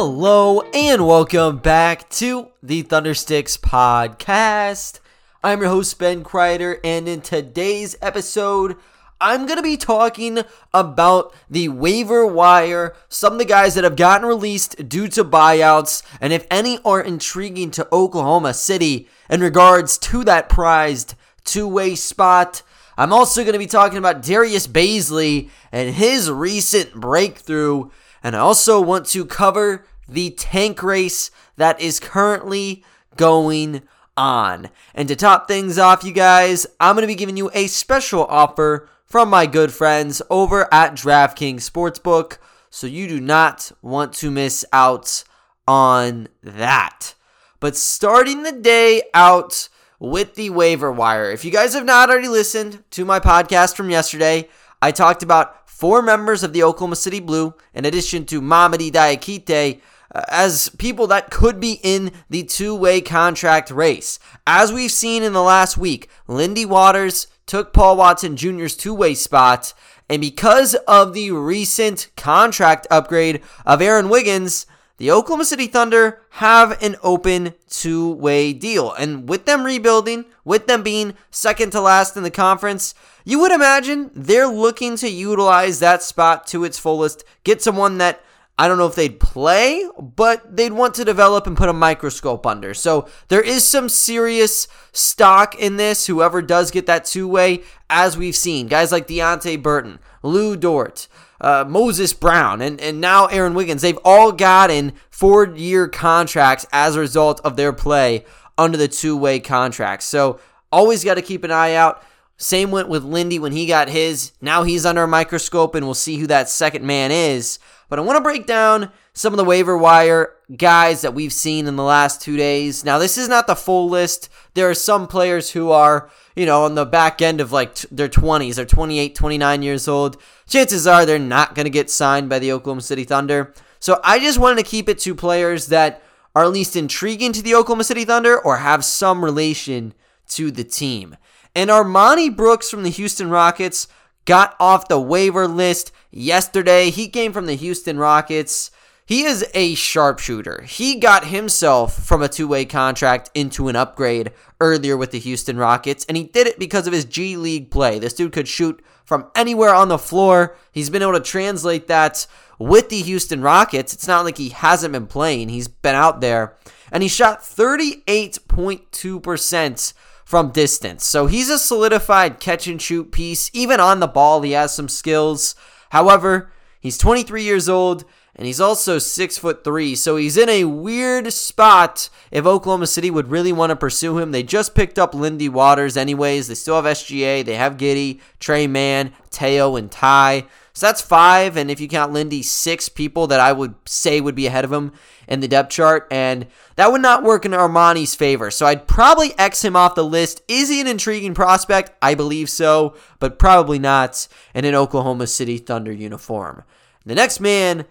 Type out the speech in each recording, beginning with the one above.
Hello and welcome back to the Thundersticks podcast. I'm your host Ben Creider, and in today's episode, I'm going to be talking about the waiver wire, some of the guys that have gotten released due to buyouts, and if any are intriguing to Oklahoma City in regards to that prized two way spot. I'm also going to be talking about Darius Bazley and his recent breakthrough. And I also want to cover the tank race that is currently going on. And to top things off, you guys, I'm going to be giving you a special offer from my good friends over at DraftKings Sportsbook. So you do not want to miss out on that. But starting the day out with the waiver wire. If you guys have not already listened to my podcast from yesterday, I talked about four members of the Oklahoma City Blue, in addition to Mamadi Diakite, uh, as people that could be in the two way contract race. As we've seen in the last week, Lindy Waters took Paul Watson Jr.'s two way spot. And because of the recent contract upgrade of Aaron Wiggins, the Oklahoma City Thunder have an open two way deal. And with them rebuilding, with them being second to last in the conference, you would imagine they're looking to utilize that spot to its fullest, get someone that I don't know if they'd play, but they'd want to develop and put a microscope under. So there is some serious stock in this, whoever does get that two way, as we've seen. Guys like Deonte Burton, Lu Dort, uh, Moses Brown, and, and now Aaron Wiggins. They've all gotten four year contracts as a result of their play under the two way contracts. So always got to keep an eye out. Same went with Lindy when he got his. Now he's under a microscope, and we'll see who that second man is. But I want to break down some of the waiver wire guys that we've seen in the last two days. Now, this is not the full list. There are some players who are, you know, on the back end of like t- their 20s. They're 28, 29 years old. Chances are they're not going to get signed by the Oklahoma City Thunder. So I just wanted to keep it to players that are at least intriguing to the Oklahoma City Thunder or have some relation to the team. And Armoni Brooks from the Houston Rockets got off the waiver list yesterday. He came from the Houston Rockets. He is a sharpshooter. He got himself from a two way contract into an upgrade earlier with the Houston Rockets, and he did it because of his G League play. This dude could shoot from anywhere on the floor. He's been able to translate that with the Houston Rockets. It's not like he hasn't been playing, he's been out there. And he shot 38.2% from distance. So he's a solidified catch and shoot piece. Even on the ball, he has some skills. However, he's 23 years old and he's also six foot three. So he's in a weird spot if Oklahoma City would really want to pursue him. They just picked up Lindy Waters, anyways. They still have SGA. They have Giddey, Tre Mann, Theo, and Ty. So that's five, and if you count Lindy, six people that I would say would be ahead of him in the depth chart, and that would not work in Armoni's favor. So I'd probably X him off the list. Is he an intriguing prospect? I believe so, but probably not in an Oklahoma City Thunder uniform. The next man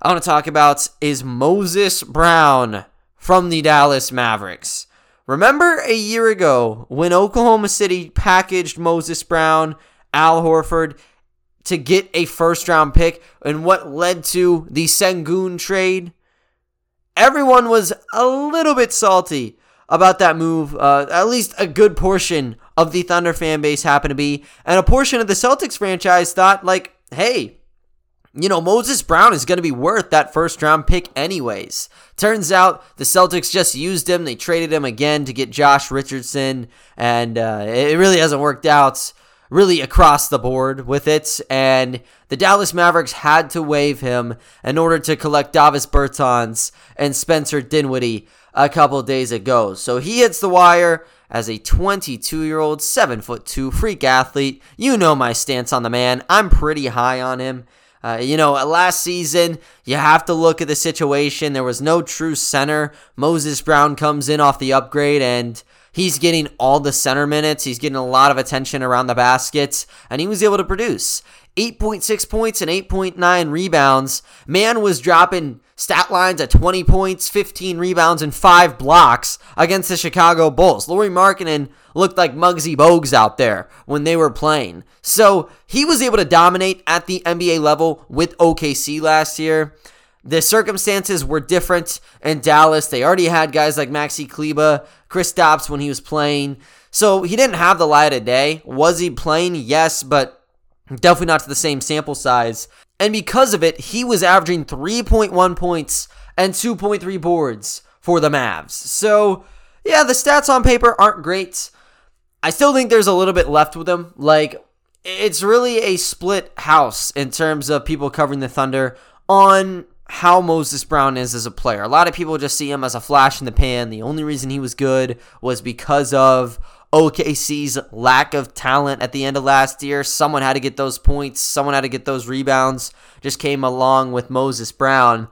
I want to talk about is Moses Brown from the Dallas Mavericks. Remember a year ago when Oklahoma City packaged Moses Brown, Al Horford, to get a first round pick and what led to the Sengun trade. Everyone was a little bit salty about that move. Uh, at least a good portion of the Thunder fan base happened to be. And a portion of the Celtics franchise thought, like, hey, you know, Moses Brown is going to be worth that first round pick anyways. Turns out the Celtics just used him. They traded him again to get Josh Richardson, and uh, it really hasn't worked out really across the board with it. And the Dallas Mavericks had to waive him in order to collect Davis Bertans and Spencer Dinwiddie a couple days ago. So he hits the wire as a 22 year old, 7 foot 2 freak athlete. You know my stance on the man. I'm pretty high on him. Uh, you know, last season, you have to look at the situation. There was no true center. Moses Brown comes in off the upgrade and He's getting all the center minutes. He's getting a lot of attention around the baskets, and he was able to produce 8.6 points and 8.9 rebounds. Man was dropping stat lines at 20 points, 15 rebounds, and 5 blocks against the Chicago Bulls. Lauri Markkanen looked like Muggsy Bogues out there when they were playing. So he was able to dominate at the NBA level with OKC last year. The circumstances were different in Dallas. They already had guys like Maxi Kleber, Kristaps when he was playing. So he didn't have the light of day. Was he playing? Yes, but definitely not to the same sample size. And because of it, he was averaging 3.1 points and 2.3 boards for the Mavs. So, yeah, the stats on paper aren't great. I still think there's a little bit left with him. Like, it's really a split house in terms of people covering the Thunder on how Moses Brown is as a player. A lot of people just see him as a flash in the pan. The only reason he was good was because of OKC's lack of talent at the end of last year. Someone had to get those points, someone had to get those rebounds. Just came along with Moses Brown.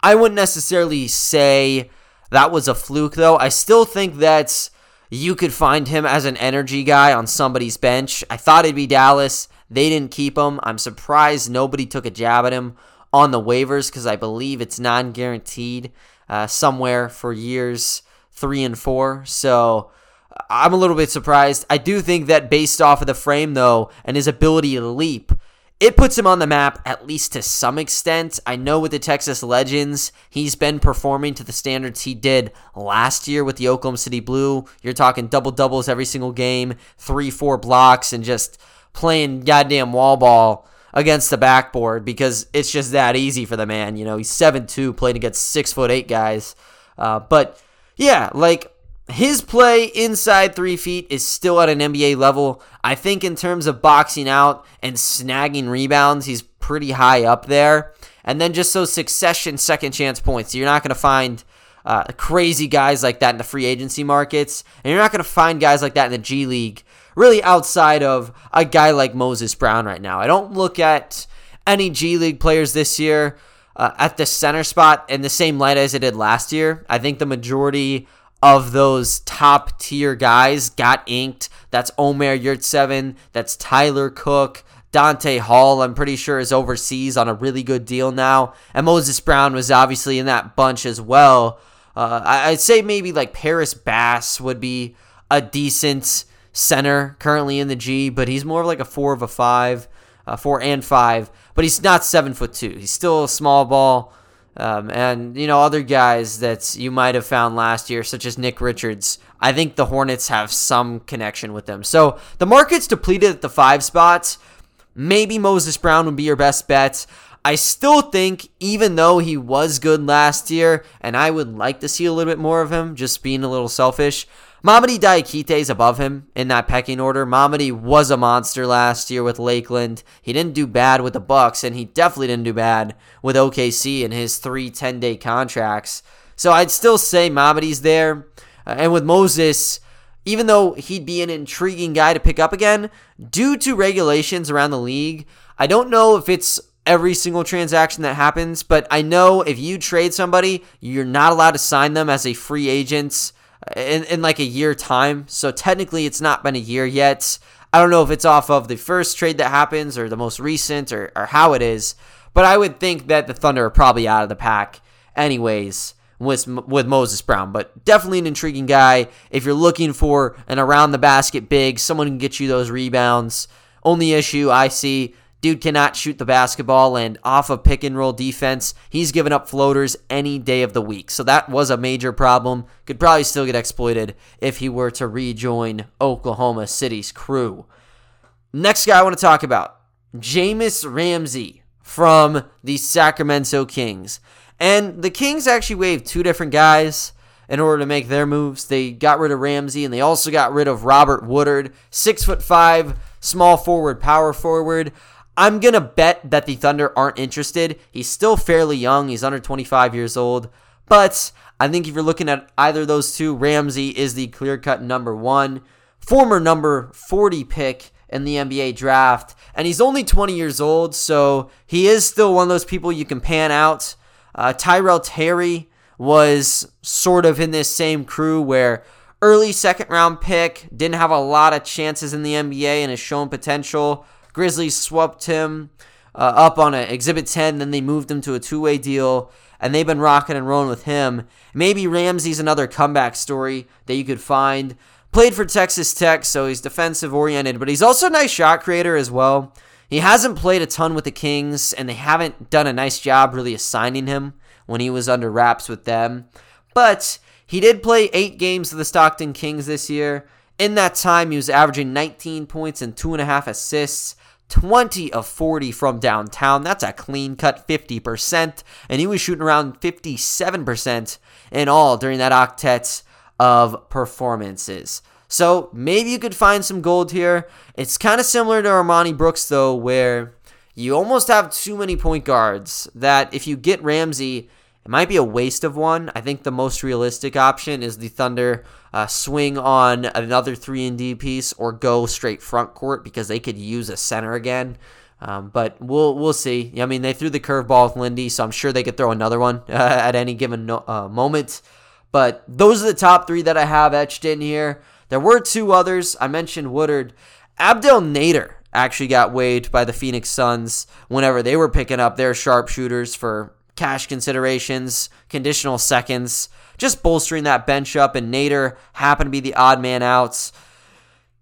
I wouldn't necessarily say that was a fluke, though. I still think that you could find him as an energy guy on somebody's bench. I thought it'd be Dallas. They didn't keep him. I'm surprised nobody took a jab at him on the waivers because I believe it's non guaranteed uh, somewhere for years three and four. So I'm a little bit surprised. I do think that based off of the frame, though, and his ability to leap, it puts him on the map at least to some extent. I know with the Texas Legends, he's been performing to the standards he did last year with the Oklahoma City Blue. You're talking double doubles every single game, three, four blocks, and just playing goddamn wall ball against the backboard because it's just that easy for the man. You know, he's seven two, playing against six foot eight guys. Uh, but yeah, like his play inside three feet is still at an NBA level. I think in terms of boxing out and snagging rebounds, he's pretty high up there. And then just those succession second chance points. You're not going to find uh, crazy guys like that in the free agency markets. And you're not going to find guys like that in the G League, really outside of a guy like Moses Brown right now. I don't look at any G League players this year uh, at the center spot in the same light as it did last year. I think the majority of those top tier guys got inked. That's Omer Yurtseven. That's Tyler Cook. Donta Hall, I'm pretty sure, is overseas on a really good deal now. And Moses Brown was obviously in that bunch as well. Uh, I'd say maybe like Paris Bass would be a decent center currently in the G, but he's more of like a four of a five, uh, four and five. But he's not seven foot two. He's still a small ball. Um, and you know other guys that you might have found last year, such as Nick Richards. I think the Hornets have some connection with them. So the market's depleted at the five spots. Maybe Moses Brown would be your best bet. I still think, even though he was good last year, and I would like to see a little bit more of him, just being a little selfish, Mamadi Diakite is above him in that pecking order. Mamadi was a monster last year with Lakeland. He didn't do bad with the Bucks, and he definitely didn't do bad with OKC in his three 10-day contracts. So I'd still say Mamadi's there. Uh, and with Moses, even though he'd be an intriguing guy to pick up again, due to regulations around the league, I don't know if it's every single transaction that happens, but I know if you trade somebody, you're not allowed to sign them as a free agent in, in like a year time. So technically, it's not been a year yet. I don't know if it's off of the first trade that happens or the most recent or, or how it is, but I would think that the Thunder are probably out of the pack anyways with with Moses Brown, but definitely an intriguing guy. If you're looking for an around the basket big, someone can get you those rebounds. Only issue I see Dude cannot shoot the basketball, and off of pick and roll defense, he's given up floaters any day of the week. So that was a major problem. Could probably still get exploited if he were to rejoin Oklahoma City's crew. Next guy I want to talk about Jahmi'us Ramsey from the Sacramento Kings. And the Kings actually waived two different guys in order to make their moves. They got rid of Ramsey and they also got rid of Robert Woodard, six foot five, small forward, power forward. I'm going to bet that the Thunder aren't interested. He's still fairly young. He's under 25 years old. But I think if you're looking at either of those two, Ramsey is the clear cut number one, former number 40 pick in the NBA draft. And he's only 20 years old, so he is still one of those people you can pan out. Uh, Tyrell Terry was sort of in this same crew where early second round pick, didn't have a lot of chances in the NBA and has shown potential. Grizzlies swept him uh, up on an Exhibit 10, then they moved him to a two way deal, and they've been rocking and rolling with him. Maybe Ramsey's another comeback story that you could find. Played for Texas Tech, so he's defensive oriented, but he's also a nice shot creator as well. He hasn't played a ton with the Kings, and they haven't done a nice job really assigning him when he was under wraps with them. But he did play eight games for the Stockton Kings this year. In that time, he was averaging 19 points and two and a half assists. 20 of 40 from downtown. That's a clean cut 50%. And he was shooting around 57% in all during that octet of performances. So maybe you could find some gold here. It's kind of similar to Armoni Brooks, though, where you almost have too many point guards that if you get Ramsey, it might be a waste of one. I think the most realistic option is the Thunder uh, swing on another 3 and D piece or go straight front court because they could use a center again. Um, but we'll we'll see. I mean, they threw the curveball with Lindy, so I'm sure they could throw another one uh, at any given no, uh, moment. But those are the top three that I have etched in here. There were two others. I mentioned Woodard. Abdel Nader actually got waived by the Phoenix Suns whenever they were picking up their sharpshooters for cash considerations, conditional seconds, just bolstering that bench up. And Nader happened to be the odd man out.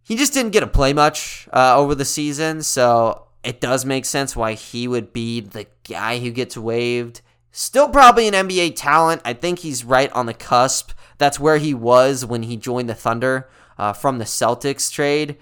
He just didn't get to play much uh, over the season, so it does make sense why he would be the guy who gets waived. Still probably an NBA talent. I think he's right on the cusp. That's where he was when he joined the Thunder uh, from the Celtics trade.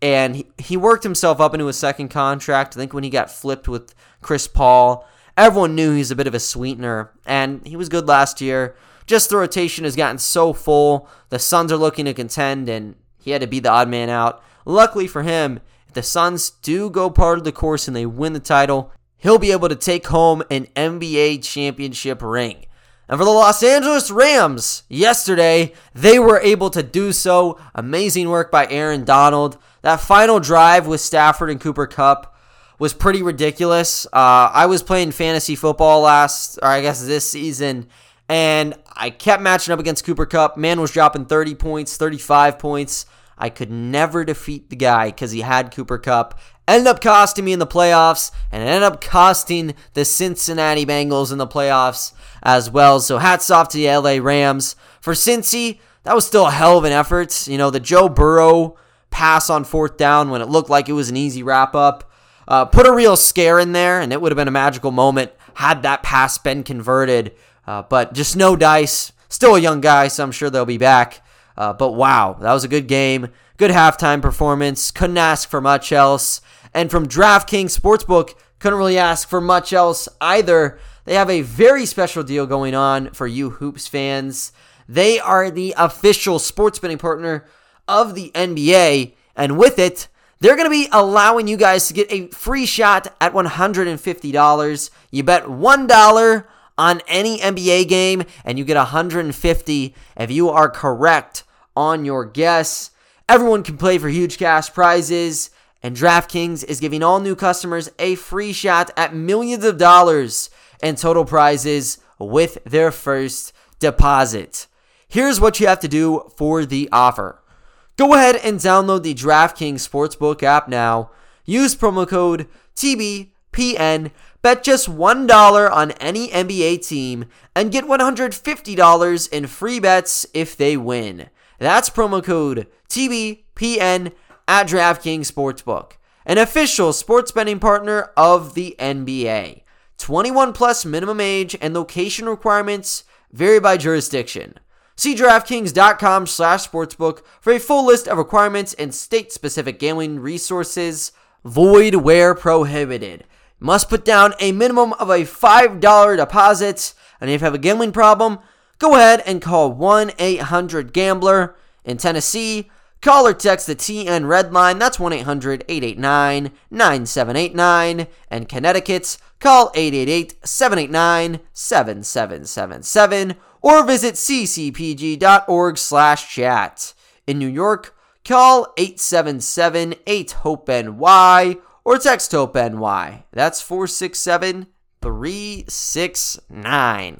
And he, he worked himself up into a second contract. I think when he got flipped with Chris Paul, everyone knew he's a bit of a sweetener. And he was good last year. Just the rotation has gotten so full. The Suns are looking to contend, and he had to be the odd man out. Luckily for him, if the Suns do go part of the course and they win the title, he'll be able to take home an NBA championship ring. And for the Los Angeles Rams, yesterday, they were able to do so. Amazing work by Aaron Donald. That final drive with Stafford and Cooper Kupp was pretty ridiculous. Uh, I was playing fantasy football last, or I guess this season, and I kept matching up against Cooper Kupp. Man was dropping 30 points, 35 points. I could never defeat the guy because he had Cooper Kupp. Ended up costing me in the playoffs, and ended up costing the Cincinnati Bengals in the playoffs as well. So hats off to the LA Rams. For Cincy, that was still a hell of an effort. You know, the Joe Burrow pass on fourth down when it looked like it was an easy wrap up. Uh, put a real scare in there, and it would have been a magical moment had that pass been converted. Uh, but just no dice. Still a young guy, so I'm sure they'll be back. Uh, but wow, that was a good game. Good halftime performance. Couldn't ask for much else. And from DraftKings Sportsbook, couldn't really ask for much else either. They have a very special deal going on for you Hoops fans. They are the official sports betting partner of the NBA, and with it, they're going to be allowing you guys to get a free shot at $150. You bet $1 on any NBA game and you get 150 if you are correct on your guess. Everyone can play for huge cash prizes, and DraftKings is giving all new customers a free shot at millions of dollars and total prizes with their first deposit. Here's what you have to do for the offer. Go ahead and download the DraftKings Sportsbook app now. Use promo code TBPN. Bet just $1 on any NBA team and get $150 in free bets if they win. That's promo code TBPN at DraftKings Sportsbook, an official sports betting partner of the NBA. 21 plus minimum age and location requirements vary by jurisdiction. See DraftKings.com slash sportsbook for a full list of requirements and state-specific gambling resources. Void where prohibited. Must put down a minimum of a $5 deposit. And if you have a gambling problem, go ahead and call 1-800-GAMBLER. In Tennessee, Call or text the TN Red Line, that's 1 800 889 9789. And Connecticut's call 888 789 7777 or visit ccpg.org slash chat. In New York, call 877 8 HOPE NY or text HOPE NY. That's 467 369.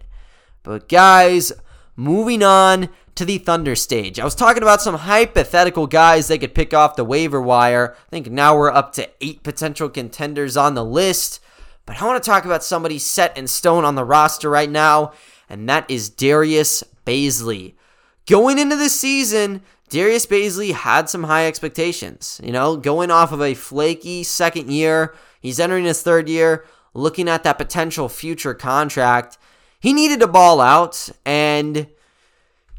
But guys, moving on to the Thunder stage. I was talking about some hypothetical guys they could pick off the waiver wire. I think now we're up to eight potential contenders on the list. But I want to talk about somebody set in stone on the roster right now, and that is Darius Bazley. going into the season, Darius Bazley had some high expectations. You know, going off of a flaky second year, he's entering his third year, looking at that potential future contract. He needed to ball out, and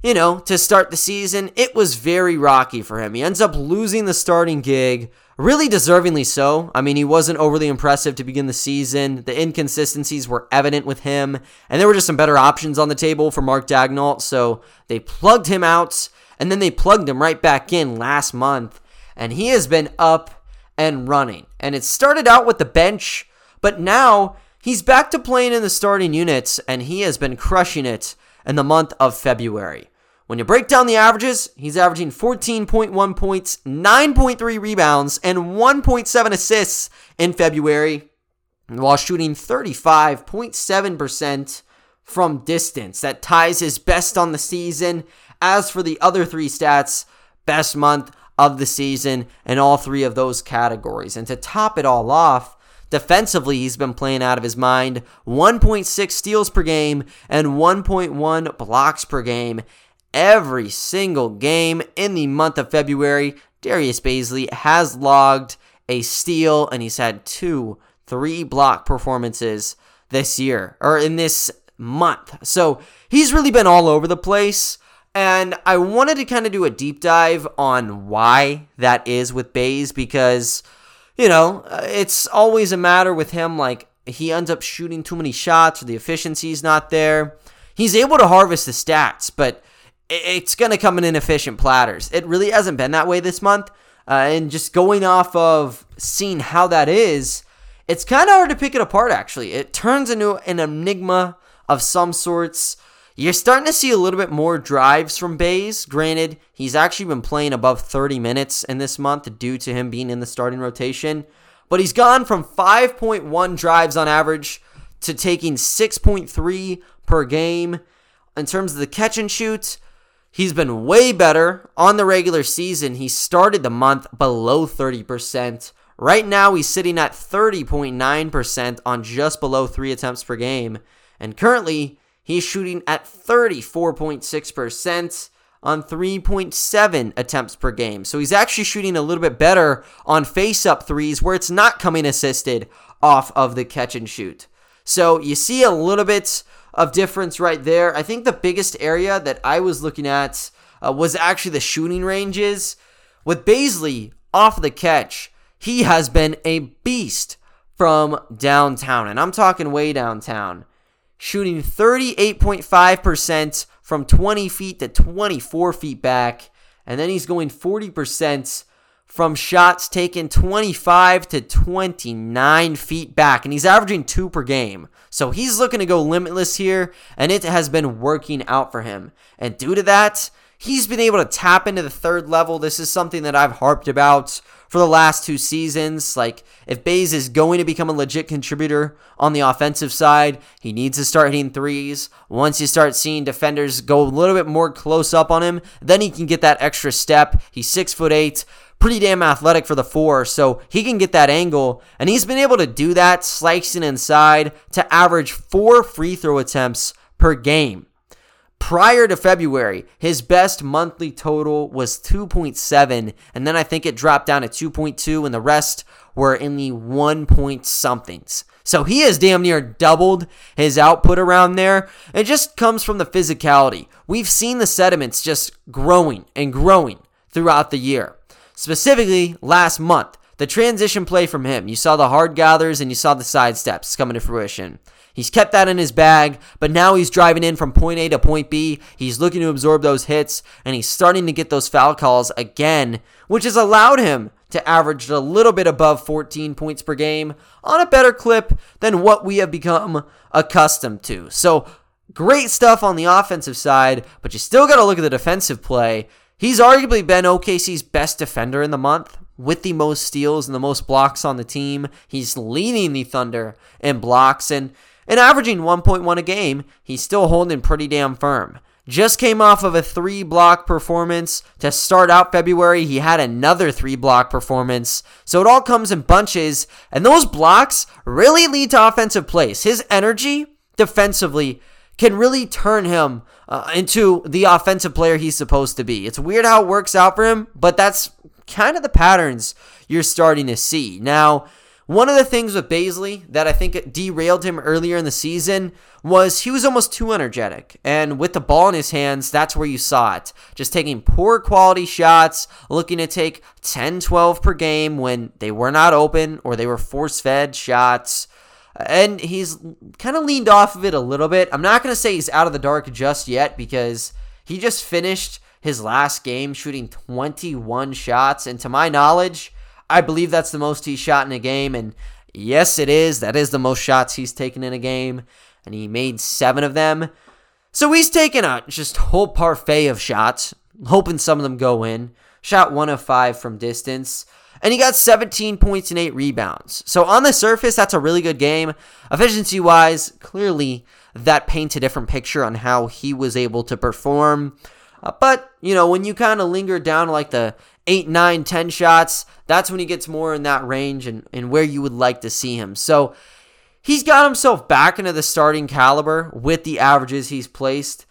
you know, to start the season, it was very rocky for him. He ends up losing the starting gig, really deservingly so. I mean, he wasn't overly impressive to begin the season. The inconsistencies were evident with him, and there were just some better options on the table for Mark Daigneault, so they plugged him out, and then they plugged him right back in last month, and he has been up and running. And it started out with the bench, but now he's back to playing in the starting units, and he has been crushing it in the month of February. When you break down the averages, he's averaging 14.1 points, 9.3 rebounds, and 1.7 assists in February, while shooting 35.7% from distance. That ties his best on the season. As for the other three stats, best month of the season in all three of those categories. And to top it all off, Defensively, he's been playing out of his mind 1.6 steals per game and 1.1 blocks per game. Every single game in the month of February, Darius Bazley has logged a steal and he's had two three block performances this year or in this month. So he's really been all over the place. And I wanted to kind of do a deep dive on why that is with Bays because you know, uh, it's always a matter with him like he ends up shooting too many shots or the efficiency's not there. He's able to harvest the stats, but it's going to come in inefficient platters. It really hasn't been that way this month. Uh, and just going off of seeing how that is, it's kind of hard to pick it apart, actually. It turns into an enigma of some sorts. You're starting to see a little bit more drives from Bays. Granted, he's actually been playing above 30 minutes in this month due to him being in the starting rotation. But he's gone from 5.1 drives on average to taking 6.3 per game. In terms of the catch and shoot, he's been way better on the regular season. He started the month below 30%. Right now, he's sitting at 30.9% on just below three attempts per game. And currently, He's shooting at 34.6% on 3.7 attempts per game. So he's actually shooting a little bit better on face up threes where it's not coming assisted off of the catch and shoot. So you see a little bit of difference right there. I think the biggest area that I was looking at uh, was actually the shooting ranges. With Bazley off the catch, he has been a beast from downtown, and I'm talking way downtown shooting 38.5% from 20 feet to 24 feet back. And then he's going 40% from shots taken 25 to 29 feet back. And he's averaging two per game. So he's looking to go limitless here. And it has been working out for him. And due to that, he's been able to tap into the third level. This is something that I've harped about for the last two seasons. Like, if Bays is going to become a legit contributor on the offensive side, he needs to start hitting threes. Once you start seeing defenders go a little bit more close up on him, then he can get that extra step. He's six foot eight pretty damn athletic for the four, so he can get that angle. And he's been able to do that, slicing inside to average four free throw attempts per game. Prior to February, his best monthly total was 2.7, and then I think it dropped down to 2.2, and the rest were in the one point somethings. So he has damn near doubled his output around there. It just comes from the physicality. We've seen the sediments just growing and growing throughout the year. Specifically, last month, the transition play from him. You saw the hard gathers and you saw the side steps coming to fruition. He's kept that in his bag, but now he's driving in from point A to point B. He's looking to absorb those hits, and he's starting to get those foul calls again, which has allowed him to average a little bit above 14 points per game on a better clip than what we have become accustomed to. So, great stuff on the offensive side, but you still got to look at the defensive play. He's arguably been OKC's best defender in the month with the most steals and the most blocks on the team. He's leading the Thunder in blocks and and averaging 1.1 a game, he's still holding pretty damn firm. Just came off of a three block performance to start out February. He had another three block performance. So it all comes in bunches, and those blocks really lead to offensive plays. His energy defensively can really turn him uh, into the offensive player he's supposed to be. It's weird how it works out for him, but that's kind of the patterns you're starting to see. Now, one of the things with Bazley that I think derailed him earlier in the season was he was almost too energetic. And with the ball in his hands, that's where you saw it. Just taking poor quality shots, looking to take 10, 12 per game when they were not open or they were force fed shots. And he's kind of leaned off of it a little bit. I'm not going to say he's out of the dark just yet because he just finished his last game shooting 21 shots. And to my knowledge, I believe that's the most he's shot in a game. And yes, it is. That is the most shots he's taken in a game. And he made seven of them. So he's taken a just whole parfait of shots, hoping some of them go in. Shot one of five from distance. And he got 17 points and eight rebounds. So on the surface, that's a really good game. Efficiency wise, clearly that paints a different picture on how he was able to perform. Uh, but, you know, when you kind of linger down like the 8, 9, 10 shots, that's when he gets more in that range and, and where you would like to see him. So he's got himself back into the starting caliber with the averages he's placed.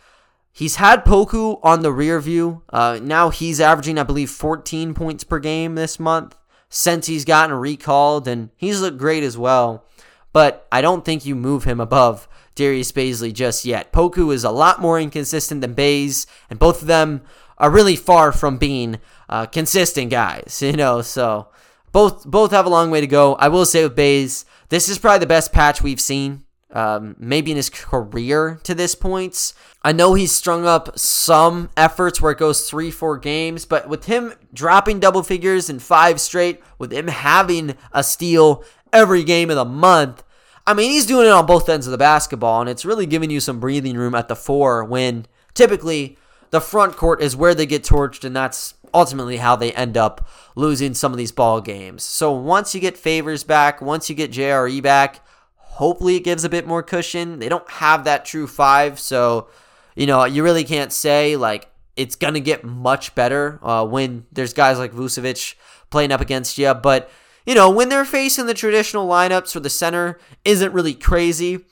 He's had Poku on the rear view. Uh, now he's averaging, I believe, 14 points per game this month since he's gotten recalled, and he's looked great as well. But I don't think you move him above Darius Bazley just yet. Poku is a lot more inconsistent than Bays, and both of them are really far from being uh, consistent guys, you know. So both both have a long way to go. I will say with Bays, this is probably the best patch we've seen, um, maybe in his career to this point. I know he's strung up some efforts where it goes three, four games, but with him dropping double figures in five straight, with him having a steal every game of the month, I mean, he's doing it on both ends of the basketball, and it's really giving you some breathing room at the four when typically the front court is where they get torched, and that's ultimately how they end up losing some of these ball games. So once you get Favors back, once you get JRE back, hopefully it gives a bit more cushion. They don't have that true five, so you know you really can't say like it's gonna get much better uh, when there's guys like Vucevic playing up against you. But you know when they're facing the traditional lineups where the center isn't really crazy,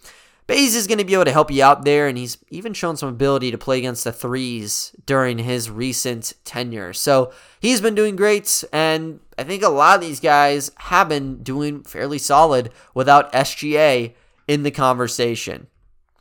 Bays is going to be able to help you out there, and he's even shown some ability to play against the threes during his recent tenure. So he's been doing great, and I think a lot of these guys have been doing fairly solid without SGA in the conversation.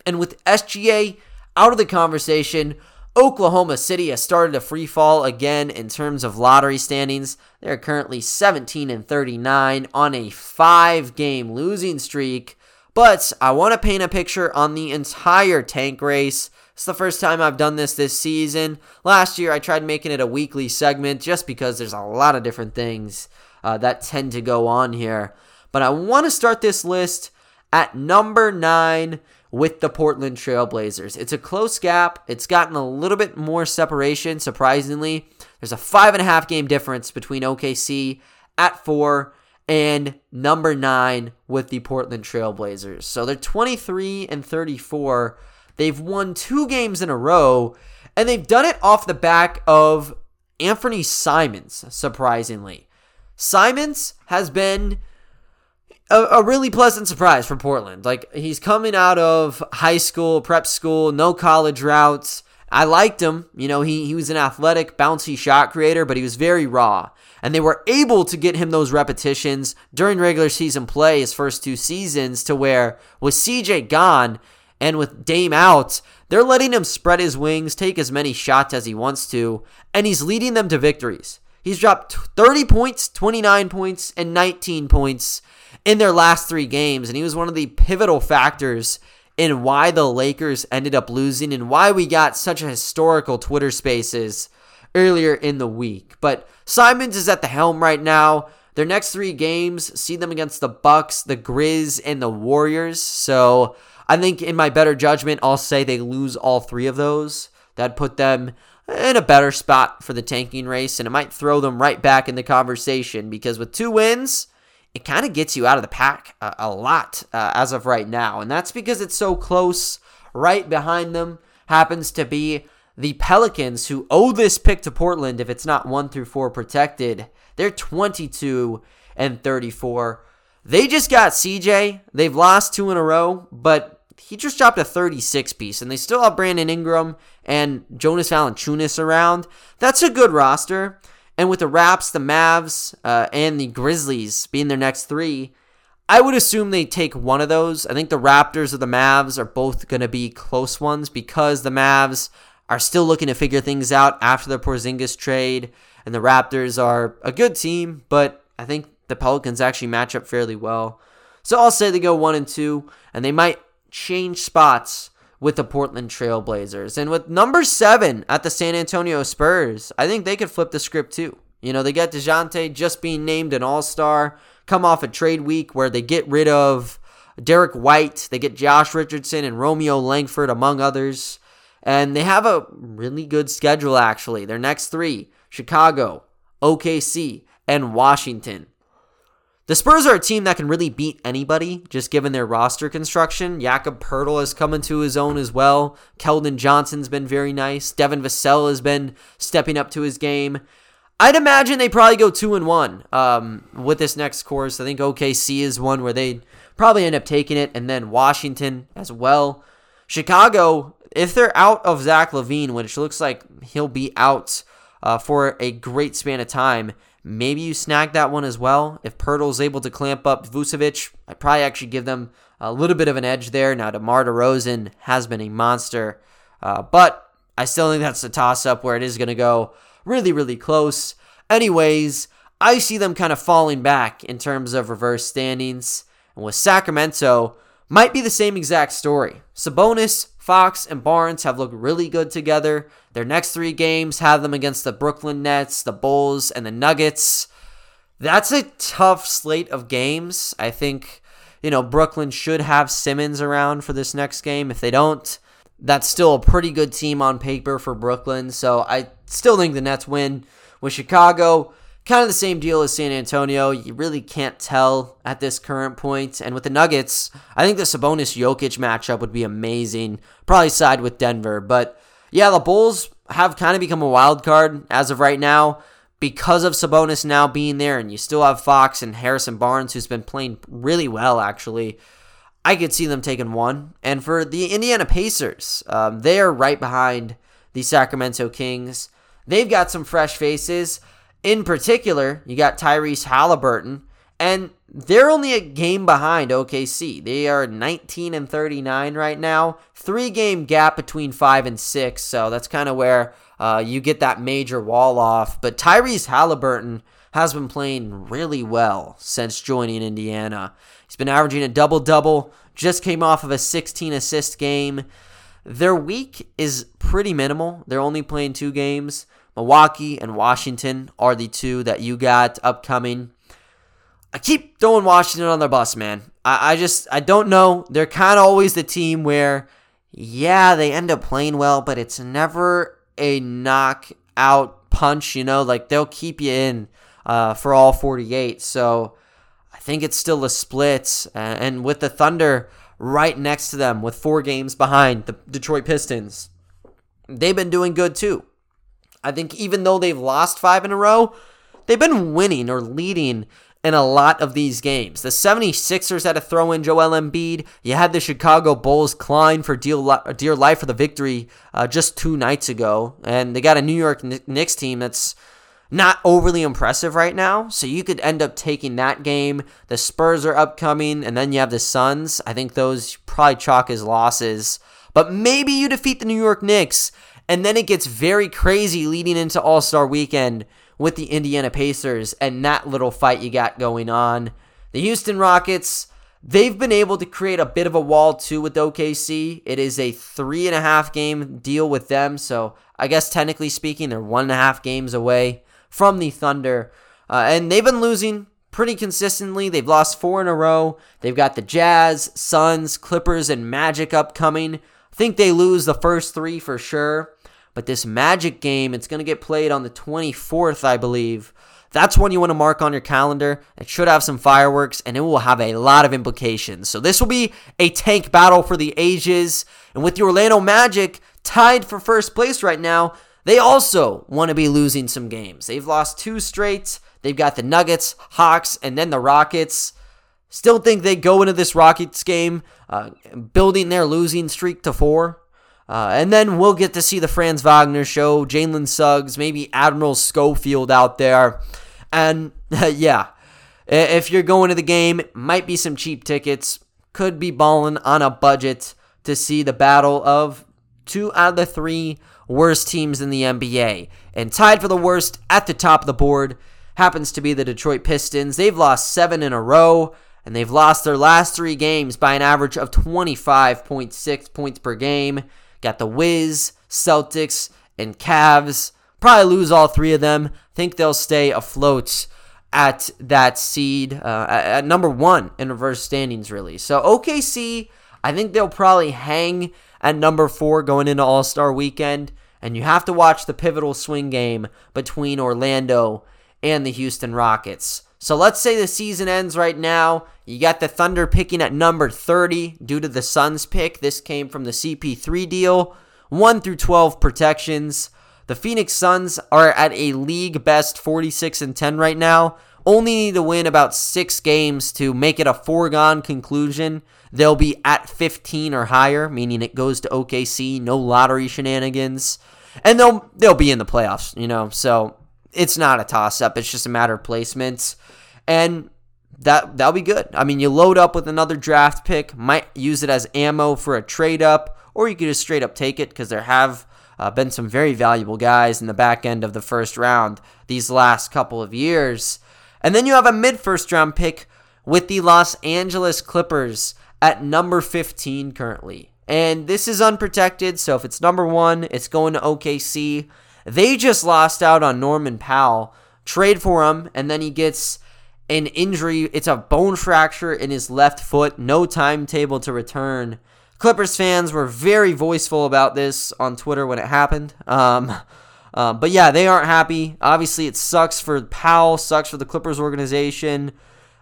And with SGA out of the conversation, Oklahoma City has started a free fall again in terms of lottery standings. They're currently 17 and 39 on a five game losing streak. But I want to paint a picture on the entire tank race. It's the first time I've done this this season. Last year, I tried making it a weekly segment just because there's a lot of different things uh, that tend to go on here. But I want to start this list at number nine with the Portland Trailblazers. It's a close gap. It's gotten a little bit more separation, surprisingly. There's a five and a half game difference between OKC at four and number nine with the Portland Trailblazers. So they're 23 and 34. They've won two games in a row, and they've done it off the back of Anfernee Simons, surprisingly. Simons has been a, a, really pleasant surprise for Portland. Like, he's coming out of high school, prep school, no college routes. I liked him. You know, he, he was an athletic, bouncy shot creator, but he was very raw and they were able to get him those repetitions during regular season play his first two seasons to where with CJ gone and with Dame out, they're letting him spread his wings, take as many shots as he wants to, and he's leading them to victories. He's dropped 30 points, 29 points, and 19 points in their last three games, and he was one of the pivotal factors in why the Lakers ended up losing and why we got such a historical Twitter spaces earlier in the week. But Simons is at the helm right now. Their next three games see them against the Bucks, the Grizz, and the Warriors. So I think, in my better judgment, I'll say they lose all three of those. That put them in a better spot for the tanking race, and it might throw them right back in the conversation because with two wins, it kind of gets you out of the pack a, a lot uh, as of right now, and that's because it's so close. Right behind them happens to be the Pelicans, who owe this pick to Portland if it's not one through four protected, they're 22 and 34. They just got CJ. They've lost two in a row, but he just dropped a 36 piece, and they still have Brandon Ingram and Jonas Valanciunas around. That's a good roster. And with the Raps, the Mavs, uh, and the Grizzlies being their next three, I would assume they take one of those. I think the Raptors or the Mavs are both going to be close ones because the Mavs are still looking to figure things out after the Porzingis trade, and the Raptors are a good team, but I think the Pelicans actually match up fairly well. So I'll say they go one and two, and they might change spots with the Portland Trailblazers. And with number seven at the San Antonio Spurs, I think they could flip the script too. You know, they get DeJounte just being named an all star, come off a trade week where they get rid of Derrick White, they get Josh Richardson and Romeo Langford, among others. And they have a really good schedule, actually. Their next three Chicago, OKC, and Washington. The Spurs are a team that can really beat anybody, just given their roster construction. Jakob Poeltl has come into his own as well. Keldon Johnson's been very nice. Devin Vassell has been stepping up to his game. I'd imagine they probably go two and one um, with this next course. I think OKC is one where they probably end up taking it, and then Washington as well. Chicago, if they're out of Zach LaVine, which looks like he'll be out uh, for a great span of time, Maybe you snag that one as well. If Poeltl's able to clamp up Vucevic, I'd probably actually give them a little bit of an edge there. Now, DeMar DeRozan has been a monster, uh, but I still think that's a toss up where it is going to go really, really close. Anyways, I see them kind of falling back in terms of reverse standings. And with Sacramento, might be the same exact story. Sabonis, Fox, and Barnes have looked really good together. Their next three games have them against the Brooklyn Nets, the Bulls, and the Nuggets. That's a tough slate of games. I think, you know, Brooklyn should have Simmons around for this next game. If they don't, that's still a pretty good team on paper for Brooklyn. So I still think the Nets win. With Chicago, kind of the same deal as San Antonio. You really can't tell at this current point. And with the Nuggets, I think the Sabonis Jokic matchup would be amazing. Probably side with Denver. But yeah, the Bulls have kind of become a wild card as of right now because of Sabonis now being there. And you still have Fox and Harrison Barnes, who's been playing really well, actually. I could see them taking one. And for the Indiana Pacers, um, they are right behind the Sacramento Kings. They've got some fresh faces. In particular, you got Tyrese Haliburton, and they're only a game behind OKC. They are 19 and 39 right now, three game gap between five and six. So that's kind of where uh, you get that major wall off. But Tyrese Haliburton has been playing really well since joining Indiana. He's been averaging a double double, just came off of a 16 assist game. Their week is pretty minimal. They're only playing two games. Milwaukee and Washington are the two that you got upcoming. I keep throwing Washington on their bus, man. I, I just I don't know. They're kind of always the team where, yeah, they end up playing well, but it's never a knockout punch. You know, like they'll keep you in uh, for all 48. So I think it's still a split, and with the Thunder right next to them, with four games behind the Detroit Pistons, they've been doing good too. I think even though they've lost five in a row, they've been winning or leading in a lot of these games. The 76ers had to throw in Joel Embiid. You had the Chicago Bulls climb for dear life for the victory uh, just two nights ago. And they got a New York Knicks team that's not overly impressive right now. So you could end up taking that game. The Spurs are upcoming, and then you have the Suns. I think those probably chalk as losses. But maybe you defeat the New York Knicks and then it gets very crazy leading into All Star weekend with the Indiana Pacers and that little fight you got going on. The Houston Rockets, they've been able to create a bit of a wall too with OKC. It is a three and a half game deal with them. So I guess technically speaking, they're one and a half games away from the Thunder. Uh, and they've been losing pretty consistently. They've lost four in a row. They've got the Jazz, Suns, Clippers, and Magic upcoming. I think they lose the first three for sure. But this Magic game, it's going to get played on the 24th, I believe. That's one you want to mark on your calendar. It should have some fireworks and it will have a lot of implications. So this will be a tank battle for the ages. And with the Orlando Magic tied for first place right now, they also want to be losing some games. They've lost two straight. They've got the Nuggets, Hawks, and then the Rockets. Still think they go into this Rockets game uh, building their losing streak to four. Uh, and then we'll get to see the Franz Wagner show, Jalen Suggs, maybe Admiral Schofield out there. And yeah, if you're going to the game, might be some cheap tickets. Could be balling on a budget to see the battle of two out of the three worst teams in the NBA. And tied for the worst at the top of the board happens to be the Detroit Pistons. They've lost seven in a row, and they've lost their last three games by an average of 25.6 points per game. Got the Wiz, Celtics, and Cavs. Probably lose all three of them. Think they'll stay afloat at that seed, uh, at number one in reverse standings, really. So OKC, I think they'll probably hang at number four going into All Star weekend. And you have to watch the pivotal swing game between Orlando and the Houston Rockets. So let's say the season ends right now. You got the Thunder picking at number 30 due to the Suns pick. This came from the CP3 deal. 1 through 12 protections. The Phoenix Suns are at a league best 46 and 10 right now. Only need to win about 6 games to make it a foregone conclusion. They'll be at 15 or higher, meaning it goes to OKC, no lottery shenanigans. And they'll they'll be in the playoffs, you know. So it's not a toss up. It's just a matter of placements. And that that'll be good. I mean, you load up with another draft pick, might use it as ammo for a trade up, or you could just straight up take it because there have uh, been some very valuable guys in the back end of the first round these last couple of years. And then you have a mid first round pick with the Los Angeles Clippers at number 15 currently. And this is unprotected, so if it's number one, it's going to OKC. They just lost out on Norman Powell. Trade for him, and then he gets an injury. It's a bone fracture in his left foot. No timetable to return. Clippers fans were very voiceful about this on Twitter when it happened. Um, uh, but yeah, they aren't happy. Obviously, it sucks for Powell, sucks for the Clippers organization.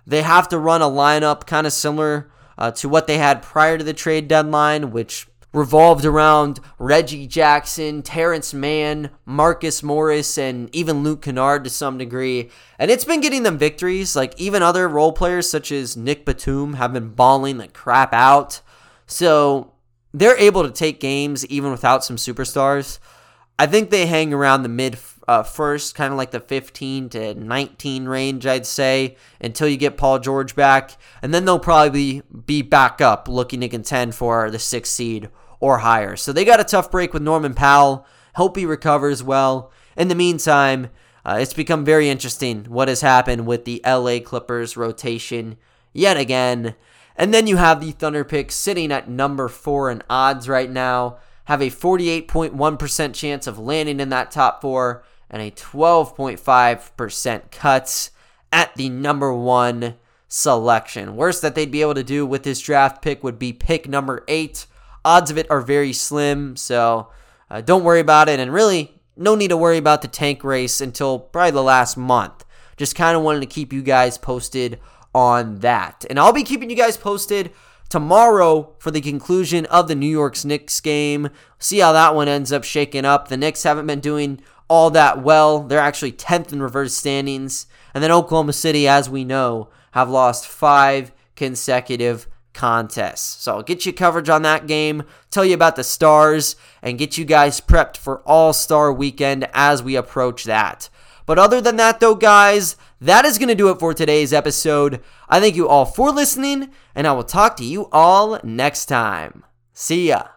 They have to run a lineup kind of similar uh, to what they had prior to the trade deadline, which revolved around Reggie Jackson, Terrence Mann, Marcus Morris, and even Luke Kennard to some degree. And it's been getting them victories. Like even other role players such as Nick Batum have been balling the crap out. So they're able to take games even without some superstars. I think they hang around the mid uh, first, kind of like the 15 to 19 range, I'd say, until you get Paul George back. And then they'll probably be back up looking to contend for the sixth seed or higher. So they got a tough break with Norman Powell. Hope he recovers well. In the meantime, uh, it's become very interesting what has happened with the LA Clippers rotation yet again. And then you have the Thunder pick sitting at number four in odds right now, have a 48.1% chance of landing in that top four, and a 12.5% cuts at the number one selection. Worst that they'd be able to do with this draft pick would be pick number eight, Odds of it are very slim, so uh, don't worry about it. And really, no need to worry about the tank race until probably the last month. Just kind of wanted to keep you guys posted on that. And I'll be keeping you guys posted tomorrow for the conclusion of the New York's Knicks game. See how that one ends up shaking up. The Knicks haven't been doing all that well. They're actually 10th in reverse standings. And then Oklahoma City, as we know, have lost five consecutive contests. So I'll get you coverage on that game, tell you about the stars, and get you guys prepped for All Star weekend as we approach that. But other than that, though, guys, that is going to do it for today's episode. I thank you all for listening, and I will talk to you all next time. See ya.